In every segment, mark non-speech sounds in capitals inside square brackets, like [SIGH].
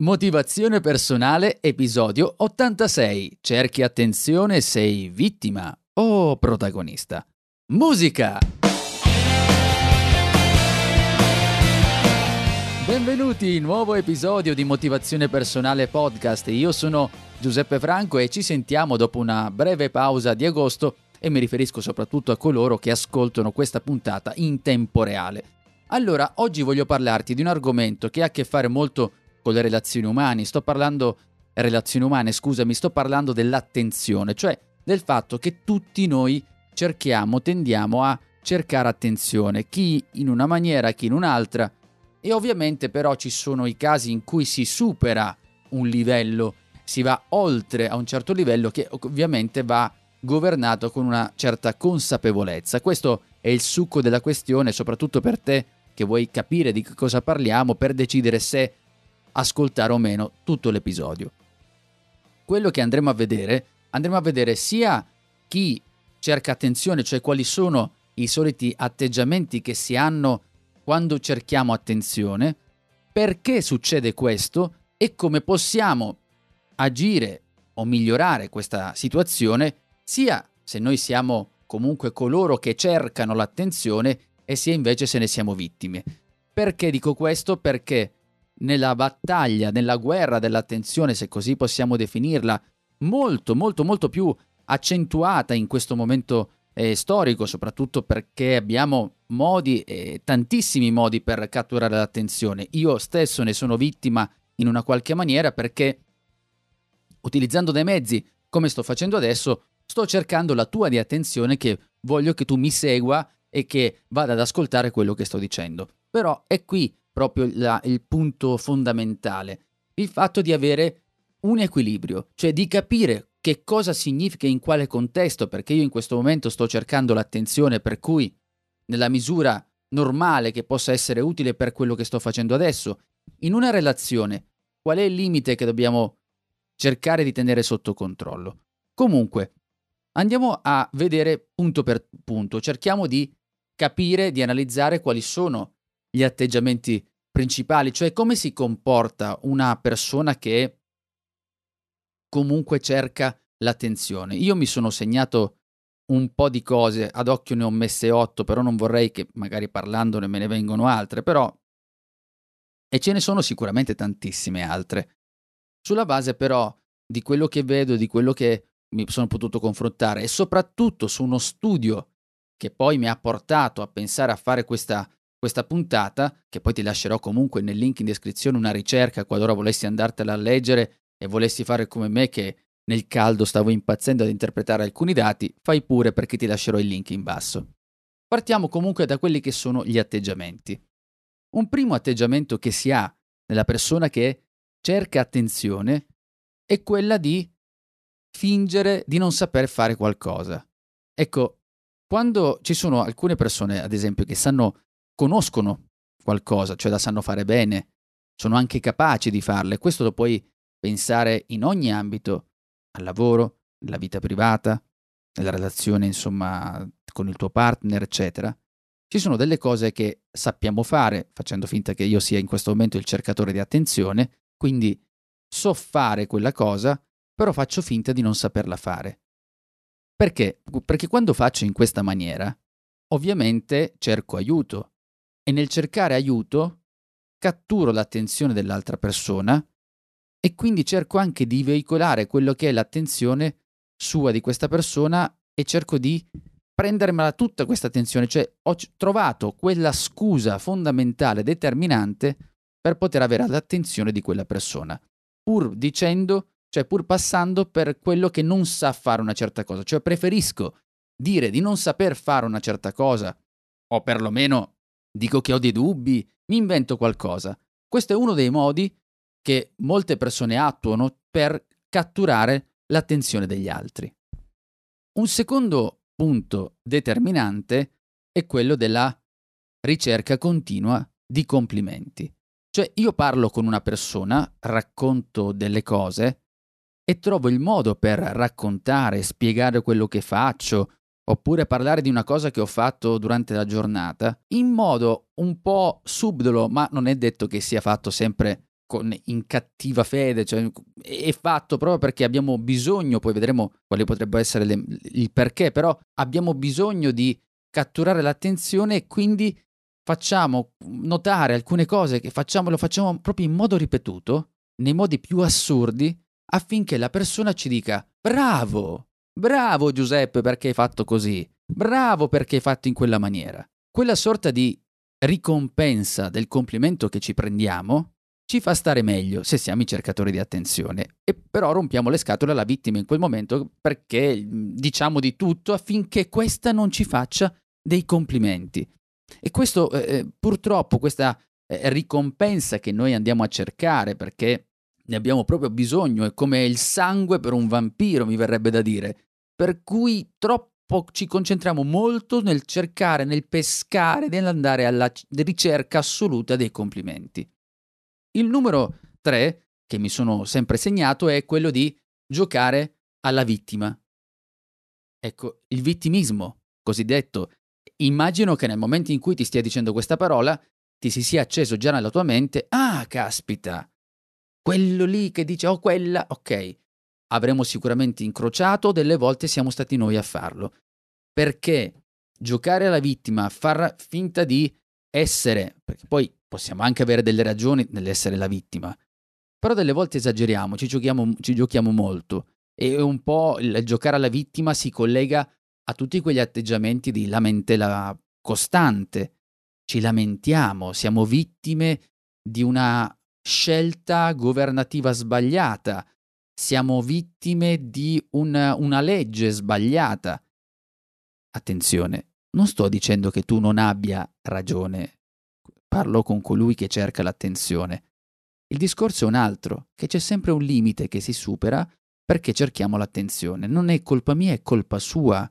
Motivazione personale, episodio 86. Cerchi attenzione, sei vittima o protagonista. Musica! Benvenuti nuovo episodio di Motivazione Personale Podcast. Io sono Giuseppe Franco e ci sentiamo dopo una breve pausa di agosto e mi riferisco soprattutto a coloro che ascoltano questa puntata in tempo reale. Allora, oggi voglio parlarti di un argomento che ha a che fare molto con le relazioni umane, sto parlando relazioni umane, scusami, sto parlando dell'attenzione, cioè del fatto che tutti noi cerchiamo, tendiamo a cercare attenzione, chi in una maniera, chi in un'altra, e ovviamente però ci sono i casi in cui si supera un livello, si va oltre a un certo livello che ovviamente va governato con una certa consapevolezza. Questo è il succo della questione, soprattutto per te che vuoi capire di cosa parliamo per decidere se ascoltare o meno tutto l'episodio. Quello che andremo a vedere, andremo a vedere sia chi cerca attenzione, cioè quali sono i soliti atteggiamenti che si hanno quando cerchiamo attenzione, perché succede questo e come possiamo agire o migliorare questa situazione sia se noi siamo comunque coloro che cercano l'attenzione e sia invece se ne siamo vittime. Perché dico questo? Perché nella battaglia, nella guerra dell'attenzione, se così possiamo definirla, molto, molto, molto più accentuata in questo momento eh, storico, soprattutto perché abbiamo modi, eh, tantissimi modi per catturare l'attenzione. Io stesso ne sono vittima in una qualche maniera perché utilizzando dei mezzi come sto facendo adesso, sto cercando la tua di attenzione che voglio che tu mi segua e che vada ad ascoltare quello che sto dicendo. Però è qui proprio la, il punto fondamentale, il fatto di avere un equilibrio, cioè di capire che cosa significa in quale contesto, perché io in questo momento sto cercando l'attenzione per cui nella misura normale che possa essere utile per quello che sto facendo adesso, in una relazione, qual è il limite che dobbiamo cercare di tenere sotto controllo? Comunque, Andiamo a vedere punto per punto, cerchiamo di capire, di analizzare quali sono gli atteggiamenti principali, cioè come si comporta una persona che comunque cerca l'attenzione. Io mi sono segnato un po' di cose, ad occhio ne ho messe otto, però non vorrei che magari parlandone me ne vengono altre, però... E ce ne sono sicuramente tantissime altre. Sulla base però di quello che vedo, di quello che mi sono potuto confrontare e soprattutto su uno studio che poi mi ha portato a pensare a fare questa, questa puntata, che poi ti lascerò comunque nel link in descrizione una ricerca qualora volessi andartela a leggere e volessi fare come me che nel caldo stavo impazzendo ad interpretare alcuni dati, fai pure perché ti lascerò il link in basso. Partiamo comunque da quelli che sono gli atteggiamenti. Un primo atteggiamento che si ha nella persona che cerca attenzione è quella di fingere di non saper fare qualcosa. Ecco, quando ci sono alcune persone, ad esempio, che sanno, conoscono qualcosa, cioè la sanno fare bene, sono anche capaci di farle, questo lo puoi pensare in ogni ambito, al lavoro, nella vita privata, nella relazione, insomma, con il tuo partner, eccetera. Ci sono delle cose che sappiamo fare, facendo finta che io sia in questo momento il cercatore di attenzione, quindi so fare quella cosa, però faccio finta di non saperla fare. Perché? Perché quando faccio in questa maniera, ovviamente cerco aiuto e nel cercare aiuto catturo l'attenzione dell'altra persona e quindi cerco anche di veicolare quello che è l'attenzione sua di questa persona e cerco di prendermela tutta questa attenzione, cioè ho trovato quella scusa fondamentale, determinante per poter avere l'attenzione di quella persona, pur dicendo cioè pur passando per quello che non sa fare una certa cosa, cioè preferisco dire di non saper fare una certa cosa, o perlomeno dico che ho dei dubbi, mi invento qualcosa. Questo è uno dei modi che molte persone attuano per catturare l'attenzione degli altri. Un secondo punto determinante è quello della ricerca continua di complimenti. Cioè io parlo con una persona, racconto delle cose e trovo il modo per raccontare, spiegare quello che faccio, oppure parlare di una cosa che ho fatto durante la giornata, in modo un po' subdolo, ma non è detto che sia fatto sempre con, in cattiva fede, cioè è fatto proprio perché abbiamo bisogno, poi vedremo quale potrebbe essere le, il perché, però abbiamo bisogno di catturare l'attenzione e quindi facciamo notare alcune cose che facciamo, lo facciamo proprio in modo ripetuto, nei modi più assurdi, affinché la persona ci dica bravo, bravo Giuseppe perché hai fatto così, bravo perché hai fatto in quella maniera. Quella sorta di ricompensa del complimento che ci prendiamo ci fa stare meglio se siamo i cercatori di attenzione e però rompiamo le scatole alla vittima in quel momento perché diciamo di tutto affinché questa non ci faccia dei complimenti. E questo eh, eh, purtroppo, questa eh, ricompensa che noi andiamo a cercare perché ne abbiamo proprio bisogno, è come il sangue per un vampiro, mi verrebbe da dire. Per cui troppo ci concentriamo molto nel cercare, nel pescare, nell'andare alla ricerca assoluta dei complimenti. Il numero 3, che mi sono sempre segnato, è quello di giocare alla vittima. Ecco, il vittimismo, cosiddetto, Immagino che nel momento in cui ti stia dicendo questa parola ti si sia acceso già nella tua mente, ah, caspita, quello lì che dice, oh, quella, ok, avremo sicuramente incrociato, delle volte siamo stati noi a farlo. Perché giocare alla vittima, far finta di essere, perché poi possiamo anche avere delle ragioni nell'essere la vittima, però delle volte esageriamo, ci giochiamo, ci giochiamo molto e un po' il giocare alla vittima si collega a tutti quegli atteggiamenti di lamentela costante. Ci lamentiamo, siamo vittime di una scelta governativa sbagliata, siamo vittime di una, una legge sbagliata. Attenzione, non sto dicendo che tu non abbia ragione, parlo con colui che cerca l'attenzione. Il discorso è un altro, che c'è sempre un limite che si supera perché cerchiamo l'attenzione. Non è colpa mia, è colpa sua.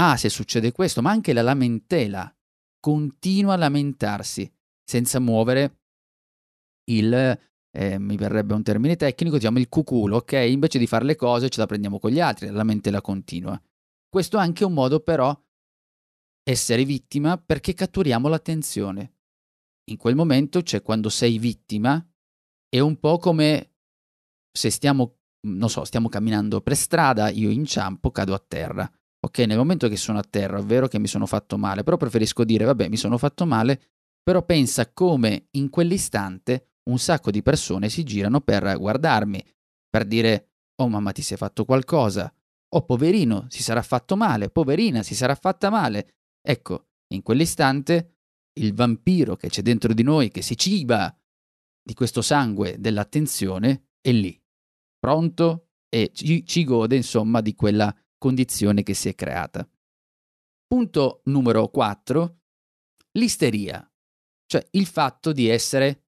Ah, se succede questo, ma anche la lamentela continua a lamentarsi senza muovere il, eh, mi verrebbe un termine tecnico, diciamo il cuculo, ok? Invece di fare le cose ce la prendiamo con gli altri, la lamentela continua. Questo è anche un modo però essere vittima perché catturiamo l'attenzione. In quel momento, cioè quando sei vittima, è un po' come se stiamo, non so, stiamo camminando per strada, io inciampo, cado a terra ok, nel momento che sono a terra, è vero che mi sono fatto male, però preferisco dire, vabbè, mi sono fatto male, però pensa come in quell'istante un sacco di persone si girano per guardarmi, per dire, oh mamma ti sei fatto qualcosa, oh poverino si sarà fatto male, poverina si sarà fatta male. Ecco, in quell'istante il vampiro che c'è dentro di noi, che si ciba di questo sangue dell'attenzione, è lì, pronto e ci, ci gode insomma di quella condizione che si è creata. Punto numero 4. L'isteria, cioè il fatto di essere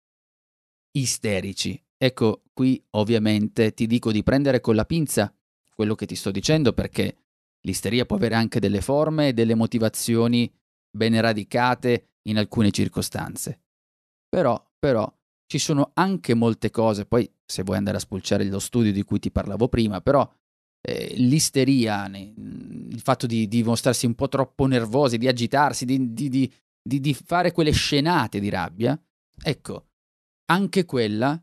isterici. Ecco, qui ovviamente ti dico di prendere con la pinza quello che ti sto dicendo perché l'isteria può avere anche delle forme e delle motivazioni ben radicate in alcune circostanze. Però, però, ci sono anche molte cose, poi se vuoi andare a spulciare lo studio di cui ti parlavo prima, però eh, l'isteria, il fatto di, di, mostrarsi un po' troppo nervosi, di agitarsi, di, di, di fare quelle scenate di rabbia, ecco, anche quella,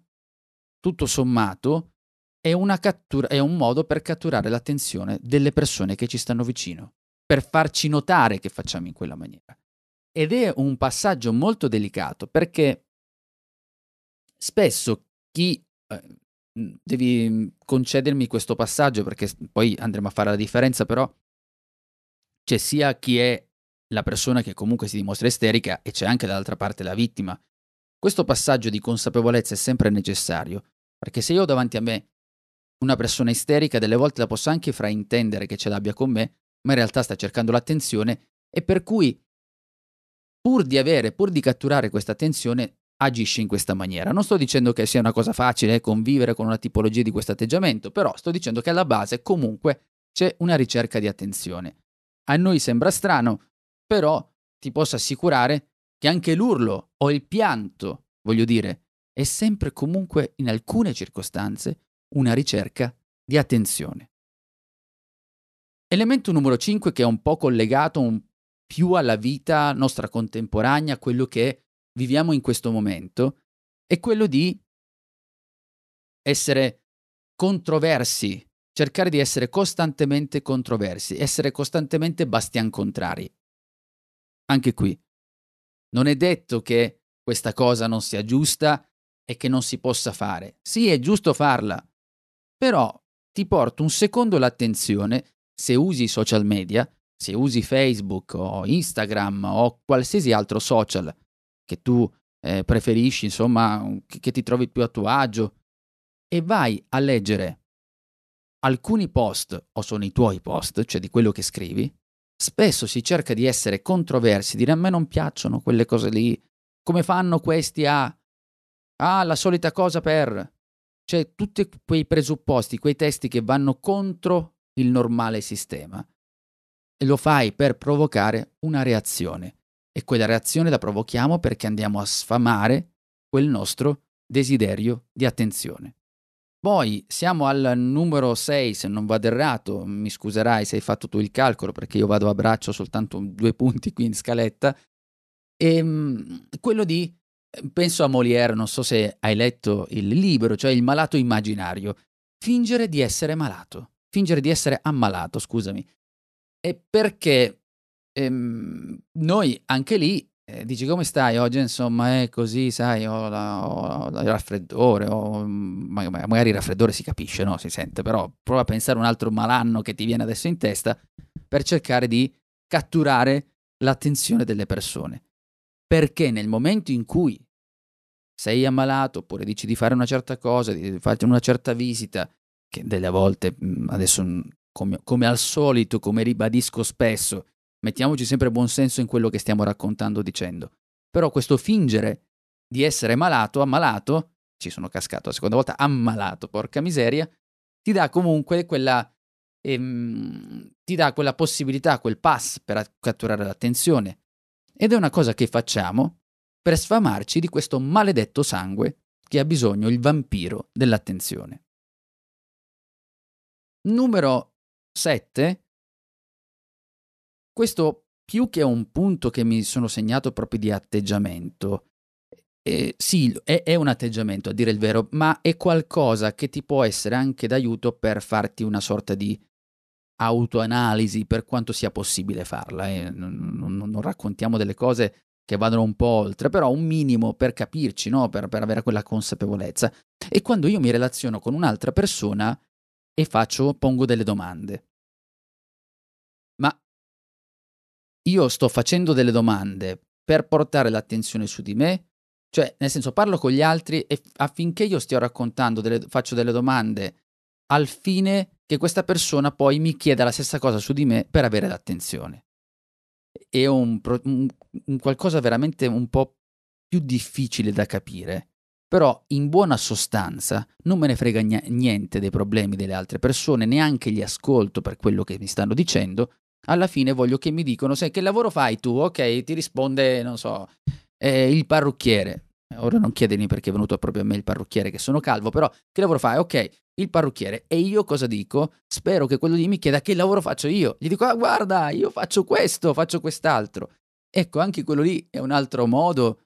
tutto sommato, è, cattura, è un modo per catturare l'attenzione delle persone che ci stanno vicino, per farci notare che facciamo in quella maniera. Ed è un passaggio molto delicato perché spesso chi eh, Mhmm, devi mhmm, concedermi questo passaggio perché poi andremo a fare la differenza, però c'è sia chi è la persona che comunque si dimostra isterica e c'è anche dall'altra parte la vittima. Questo passaggio di consapevolezza è sempre necessario, perché se io ho davanti a me una persona isterica, delle volte la posso anche fraintendere che ce l'abbia con me, ma in realtà sta cercando l'attenzione e per cui pur di avere, pur di catturare questa attenzione, agisci in questa maniera. Non sto dicendo che sia una cosa facile convivere con una tipologia di questo atteggiamento, però sto dicendo che alla base comunque c'è una ricerca di attenzione. A noi sembra strano, però ti posso assicurare che anche l'urlo o il pianto, voglio dire, è sempre comunque in alcune circostanze una ricerca di attenzione. Elemento numero 5 che è un po' collegato un più alla vita nostra contemporanea, quello che viviamo in questo momento, è quello di essere controversi, cercare di essere costantemente controversi, essere costantemente bastian contrari. Anche qui, non è detto che questa cosa non sia giusta e che non si possa fare. Sì, è giusto farla, però ti porto un secondo l'attenzione se usi i social media, se usi Facebook o Instagram o qualsiasi altro social che tu eh, preferisci, insomma, che, che ti trovi più a tuo agio, e vai a leggere alcuni post, o sono i tuoi post, cioè di quello che scrivi, spesso si cerca di essere controversi, dire a me non piacciono quelle cose lì, come fanno questi a... Ah, la solita cosa per... Cioè, tutti quei presupposti, quei testi che vanno contro il normale sistema. E lo fai per provocare una reazione. E quella reazione la provochiamo perché andiamo a sfamare quel nostro desiderio di attenzione. Poi siamo al numero 6, se non vado errato, mi scuserai se hai fatto tu il calcolo perché io vado a braccio soltanto due punti qui in scaletta, e ehm, quello di, penso a Molière, non so se hai letto il libro, cioè il malato immaginario, fingere di essere malato, fingere di essere ammalato, scusami. E perché ehm, noi anche lì eh, dici come stai oggi, insomma, è così, sai, ho, la, ho il raffreddore, ho, magari il raffreddore si capisce, no? Si sente, però prova a pensare un altro malanno che ti viene adesso in testa per cercare di catturare l'attenzione delle persone. Perché nel momento in cui sei ammalato oppure dici di fare una certa cosa, di farti una certa visita, che delle volte, adesso come, come al solito, come ribadisco spesso, Mettiamoci sempre buon senso in quello che stiamo raccontando dicendo. Però questo fingere di essere malato, ammalato, ci sono cascato la seconda volta, ammalato, porca miseria, ti dà comunque quella, ehm, ti dà quella possibilità, quel pass per catturare l'attenzione. Ed è una cosa che facciamo per sfamarci di questo maledetto sangue che ha bisogno il vampiro dell'attenzione. Numero 7 questo più che un punto che mi sono segnato proprio di atteggiamento, eh, sì, è, è, un atteggiamento a dire il vero, ma è qualcosa che ti può essere anche d'aiuto per farti una sorta di autoanalisi per quanto sia possibile farla. Eh. Non, non, non, raccontiamo delle cose che vadano un po' oltre, però un minimo per capirci, no? per, per avere quella consapevolezza. E quando io mi relaziono con un'altra persona e faccio, pongo delle domande. Io sto facendo delle domande per portare l'attenzione su di me, cioè nel senso parlo con gli altri e affinché io stia raccontando, delle, faccio delle domande al fine che questa persona poi mi chieda la stessa cosa su di me per avere l'attenzione. È un, un, un qualcosa veramente un po' più difficile da capire. Però in buona sostanza non me ne frega niente dei problemi delle altre persone, neanche li ascolto per quello che mi stanno dicendo, alla fine voglio che mi dicono, sai, che lavoro fai tu? Ok, ti risponde, non so, eh, il parrucchiere. Ora non chiedermi perché è venuto proprio a me il parrucchiere, che sono calvo, però che lavoro fai? Ok, il parrucchiere. E io cosa dico? Spero che quello lì mi chieda che lavoro faccio io. Gli dico, ah, guarda, io faccio questo, faccio quest'altro. Ecco, anche quello lì è un altro modo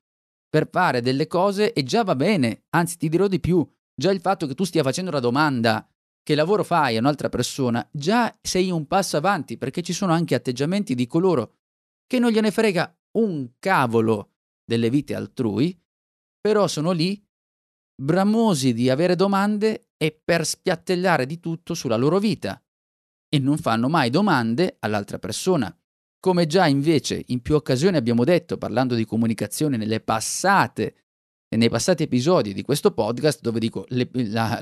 per fare delle cose e già va bene. Anzi, ti dirò di più. Già il fatto che tu stia facendo una domanda che lavoro fai a un'altra persona, già sei un passo avanti perché ci sono anche atteggiamenti di coloro che non gliene frega un cavolo delle vite altrui, però sono lì bramosi di avere domande e per spiattellare di tutto sulla loro vita e non fanno mai domande all'altra persona. Come già invece in più occasioni abbiamo detto parlando di comunicazione nelle passate nei passati episodi di questo podcast dove dico le, la,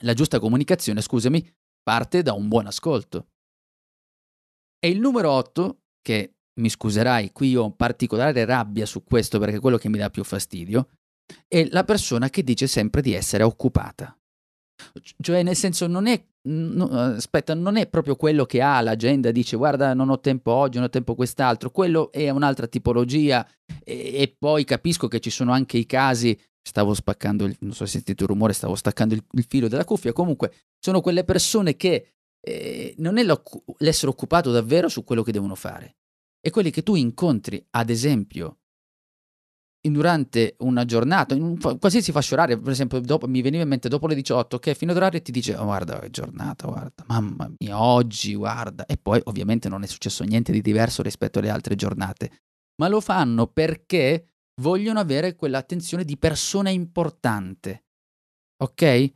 la giusta comunicazione, scusami, parte da un buon ascolto. E il numero 8, che mi scuserai, qui ho particolare rabbia su questo perché è quello che mi dà più fastidio, è la persona che dice sempre di essere occupata. Cioè, nel senso, non è, no, aspetta, non è proprio quello che ha l'agenda, dice guarda, non ho tempo oggi, non ho tempo quest'altro, quello è un'altra tipologia e, e poi capisco che ci sono anche i casi, stavo spaccando, il, non so se sentito il rumore, stavo staccando il, il filo della cuffia, comunque sono quelle persone che eh, non è l'essere occupato davvero su quello che devono fare, è quelli che tu incontri, ad esempio, durante una giornata, in un qualsiasi fascia oraria, per esempio, dopo, mi veniva in mente dopo le 18, che fino ad orario ti dice, oh, guarda, è giornata, guarda, mamma mia, oggi, guarda. E poi ovviamente non è successo niente di diverso rispetto alle altre giornate, ma lo fanno perché vogliono avere quell'attenzione di persona importante. Ok?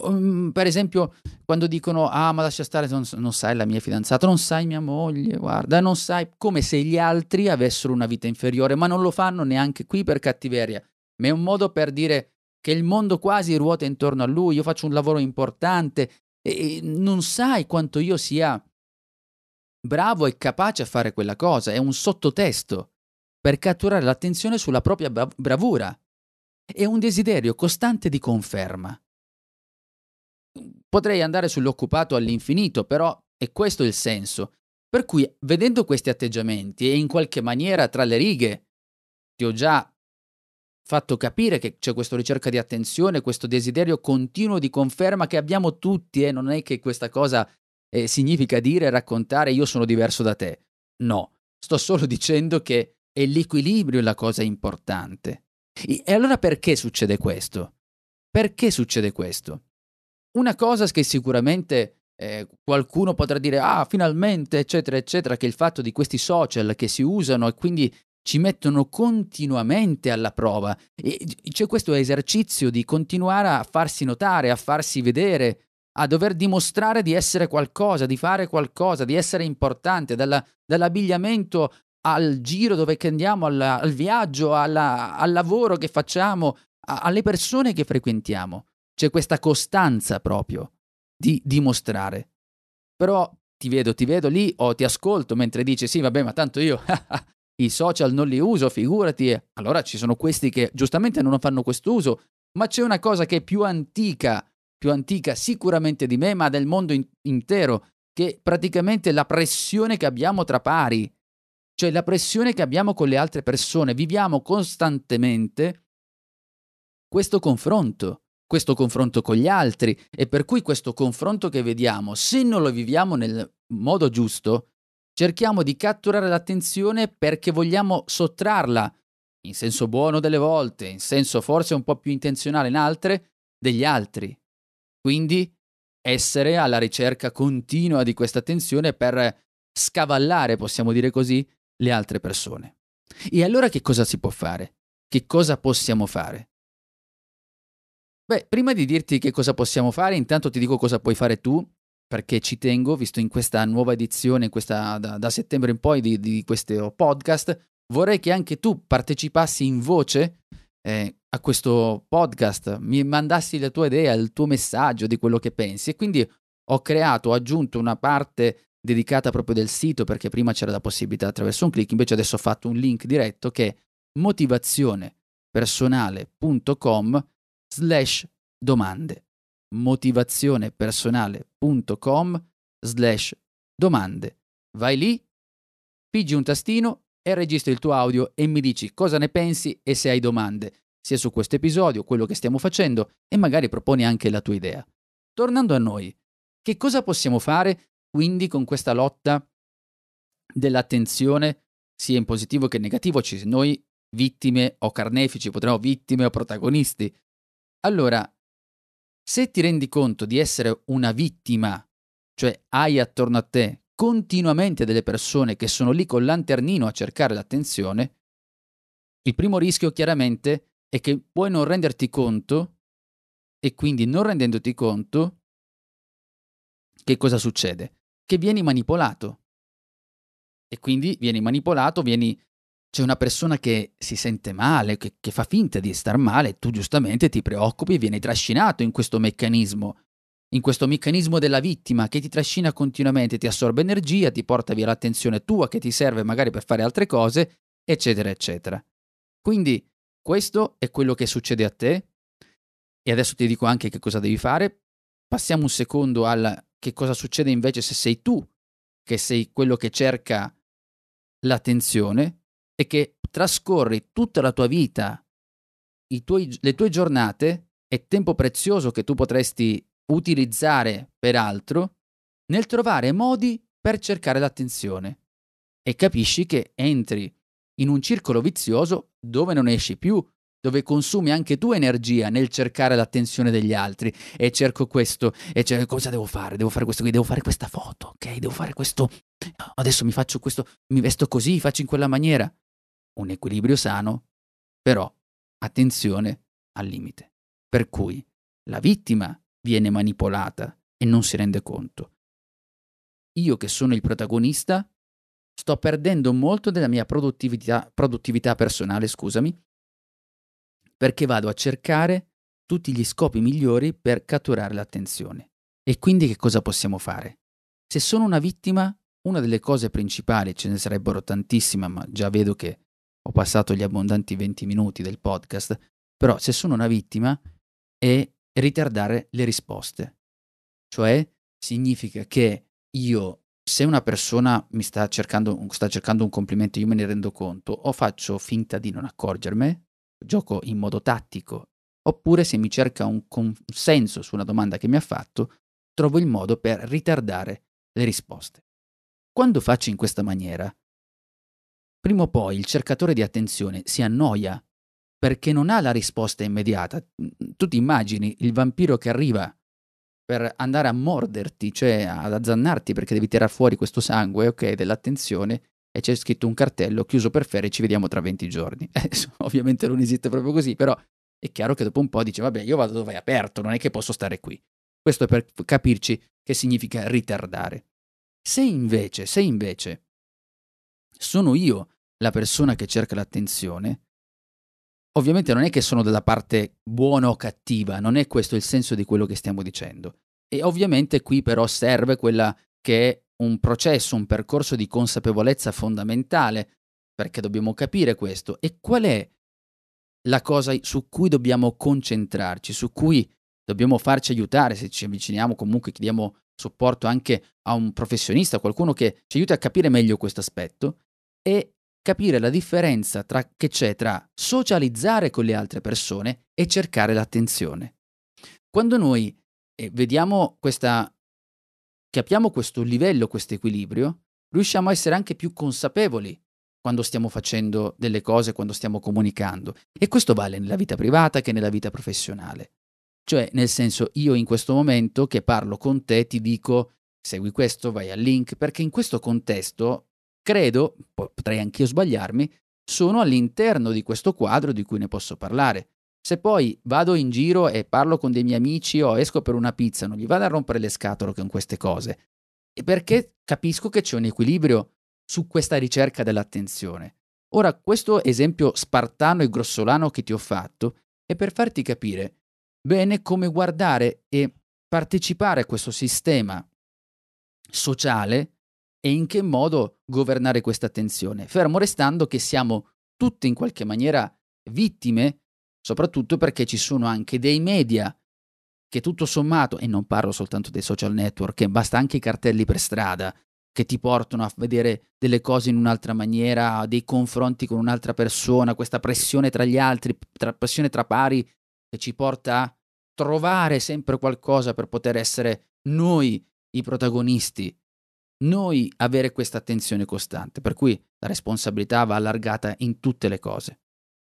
Um, per esempio, quando dicono: Ah, ma lascia stare, non, non, sai la mia fidanzata, non sai mia moglie, guarda, non sai come se gli altri avessero una vita inferiore, ma non lo fanno neanche qui per cattiveria, ma è un modo per dire che il mondo quasi ruota intorno a lui, io faccio un lavoro importante e, e non sai quanto io sia bravo e capace a fare quella cosa, è un sottotesto per catturare l'attenzione sulla propria bravura. È un desiderio costante di conferma. Potrei andare sull'occupato all'infinito, però è questo il senso. Per cui, vedendo questi atteggiamenti e in qualche maniera tra le righe, ti ho già fatto capire che c'è questa ricerca di attenzione, questo desiderio continuo di conferma che abbiamo tutti e eh? non è che questa cosa eh, significa dire e raccontare io sono diverso da te. No, sto solo dicendo che è l'equilibrio la cosa importante. E allora perché succede questo? Perché succede questo? Una cosa che sicuramente eh, qualcuno potrà dire, ah, finalmente, eccetera, eccetera, che il fatto di questi social che si usano e quindi ci mettono continuamente alla prova. E c'è questo esercizio di continuare a farsi notare, a farsi vedere, a dover dimostrare di essere qualcosa, di fare qualcosa, di essere importante, dalla, dall'abbigliamento al giro dove andiamo, alla, al viaggio, alla, al lavoro che facciamo, a, alle persone che frequentiamo. C'è questa costanza proprio di dimostrare. Però ti vedo, ti vedo lì o ti ascolto mentre dici sì, vabbè, ma tanto io [LAUGHS] i social non li uso, figurati. Allora ci sono questi che giustamente non fanno quest'uso, ma c'è una cosa che è più antica, più antica sicuramente di me, ma del mondo in- intero, che praticamente la pressione che abbiamo tra pari, cioè la pressione che abbiamo con le altre persone. Viviamo costantemente questo confronto questo confronto con gli altri e per cui questo confronto che vediamo, se non lo viviamo nel modo giusto, cerchiamo di catturare l'attenzione perché vogliamo sottrarla, in senso buono delle volte, in senso forse un po' più intenzionale in altre, degli altri. Quindi essere alla ricerca continua di questa attenzione per scavallare, possiamo dire così, le altre persone. E allora che cosa si può fare? Che cosa possiamo fare? Beh, prima di dirti che cosa possiamo fare, intanto ti dico cosa puoi fare tu, perché ci tengo, visto in questa nuova edizione, questa, da, da, settembre in poi di, di, questo podcast, vorrei che anche tu partecipassi in voce eh, a questo podcast, mi mandassi la tua idea, il tuo messaggio di quello che pensi e quindi ho creato, ho aggiunto una parte dedicata proprio del sito perché prima c'era la possibilità attraverso un clic, invece adesso ho fatto un link diretto che è motivazionepersonale.com slash domande motivazionepersonale.com slash domande. Vai lì, pigi un tastino e registri il tuo audio e mi dici cosa ne pensi e se hai domande, sia su questo episodio, quello che stiamo facendo e magari proponi anche la tua idea. Tornando a noi, che cosa possiamo fare quindi con questa lotta dell'attenzione, sia in positivo che in negativo, cioè noi vittime o carnefici, potremmo vittime o protagonisti allora, se ti rendi conto di essere una vittima, cioè hai attorno a te continuamente delle persone che sono lì col lanternino a cercare l'attenzione, il primo rischio chiaramente è che puoi non renderti conto e quindi non rendendoti conto, che cosa succede? Che vieni manipolato. E quindi vieni manipolato, vieni c'è una persona che si sente male, che, che, fa finta di star male, tu giustamente ti preoccupi e vieni trascinato in questo meccanismo. in questo meccanismo della vittima che ti trascina continuamente, ti assorbe energia, ti porta via l'attenzione tua che ti serve magari per fare altre cose, eccetera, eccetera. Quindi questo è quello che succede a te e adesso ti dico anche che cosa devi fare. Passiamo un secondo al che cosa succede invece se sei tu che sei quello che cerca l'attenzione e che trascorri tutta la tua vita, tuoi, le tue giornate e tempo prezioso che tu potresti utilizzare per altro nel trovare modi per cercare l'attenzione. E capisci che entri in un circolo vizioso dove non esci più, dove consumi anche tu energia nel cercare l'attenzione degli altri e cerco questo e cerco cosa devo fare? Devo fare questo qui, devo fare questa foto, ok? Devo fare questo. Adesso mi faccio questo, mi vesto così, faccio in quella maniera. Un equilibrio sano, però attenzione al limite. Per cui la vittima viene manipolata e non si rende conto. Io che sono il protagonista sto perdendo molto della mia produttività, produttività personale, scusami, perché vado a cercare tutti gli scopi migliori per catturare l'attenzione. E quindi che cosa possiamo fare? Se sono una vittima, una delle cose principali, ce ne sarebbero tantissime, ma già vedo che ho passato gli abbondanti 20 minuti del podcast, però se sono una vittima è ritardare le risposte. Cioè significa che io, se una persona mi sta cercando, sta cercando un complimento, io me ne rendo conto, o faccio finta di non accorgermi, gioco in modo tattico, oppure se mi cerca un consenso su una domanda che mi ha fatto, trovo il modo per ritardare le risposte. Quando faccio in questa maniera, prima o poi il cercatore di attenzione si annoia perché non ha la risposta immediata. Tu ti immagini il vampiro che arriva per andare a morderti, cioè ad azzannarti perché devi tirare fuori questo sangue, ok, dell'attenzione, e c'è scritto un cartello chiuso per ferie, ci vediamo tra 20 giorni. [LAUGHS] Eh, ovviamente non esiste proprio così, però è chiaro che dopo un po' dice, vabbè, io vado dove è aperto, non è che posso stare qui. Questo è per capirci che significa ritardare. Se invece, se invece sono io la persona che cerca l'attenzione, ovviamente non è che sono dalla parte buona o cattiva, non è questo il senso di quello che stiamo dicendo. E ovviamente qui però serve quella che è un processo, un percorso di consapevolezza fondamentale, perché dobbiamo capire questo. E qual è la cosa su cui dobbiamo concentrarci, su cui dobbiamo farci aiutare se ci avviciniamo, comunque chiediamo supporto anche a un professionista, qualcuno che ci aiuti a capire meglio questo aspetto e capire la differenza tra, che c'è tra socializzare con le altre persone e cercare l'attenzione. Quando noi eh, vediamo questa capiamo questo livello, questo equilibrio, riusciamo a essere anche più consapevoli quando stiamo facendo delle cose, quando stiamo comunicando. E questo vale nella vita privata che nella vita professionale. Cioè, nel senso, io in questo momento che parlo con te ti dico segui questo, vai al link, perché in questo contesto, credo, potrei anch'io sbagliarmi, sono all'interno di questo quadro di cui ne posso parlare. Se poi vado in giro e parlo con dei miei amici o esco per una pizza, non gli vado a rompere le scatole con queste cose. E perché capisco che c'è un equilibrio su questa ricerca dell'attenzione. Ora, questo esempio spartano e grossolano che ti ho fatto è per farti capire bene come guardare e partecipare a questo sistema sociale e in che modo governare questa attenzione, fermo restando che siamo tutte in qualche maniera vittime soprattutto perché ci sono anche dei media che tutto sommato, e non parlo soltanto dei social network, che basta anche i cartelli per strada, che ti portano a vedere delle cose in un'altra maniera, dei confronti con un'altra persona, questa pressione tra gli altri, tra, pressione tra pari che ci porta a trovare sempre qualcosa per poter essere noi i protagonisti, noi avere questa attenzione costante, per cui la responsabilità va allargata in tutte le cose.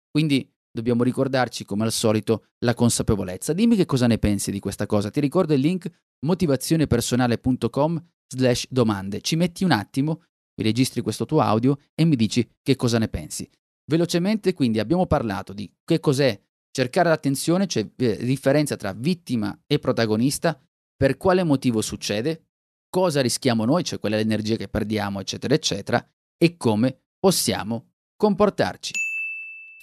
Quindi dobbiamo ricordarci come al solito la consapevolezza. Dimmi che cosa ne pensi di questa cosa. Ti ricordo il link motivazionepersonale.com slash domande. Ci metti un attimo, mi registri questo tuo audio e mi dici che cosa ne pensi. Velocemente quindi abbiamo parlato di che cos'è cercare l'attenzione, cioè eh, differenza tra vittima e protagonista, per quale motivo succede, cosa rischiamo noi, cioè quella energia che perdiamo, eccetera, eccetera, e come possiamo comportarci.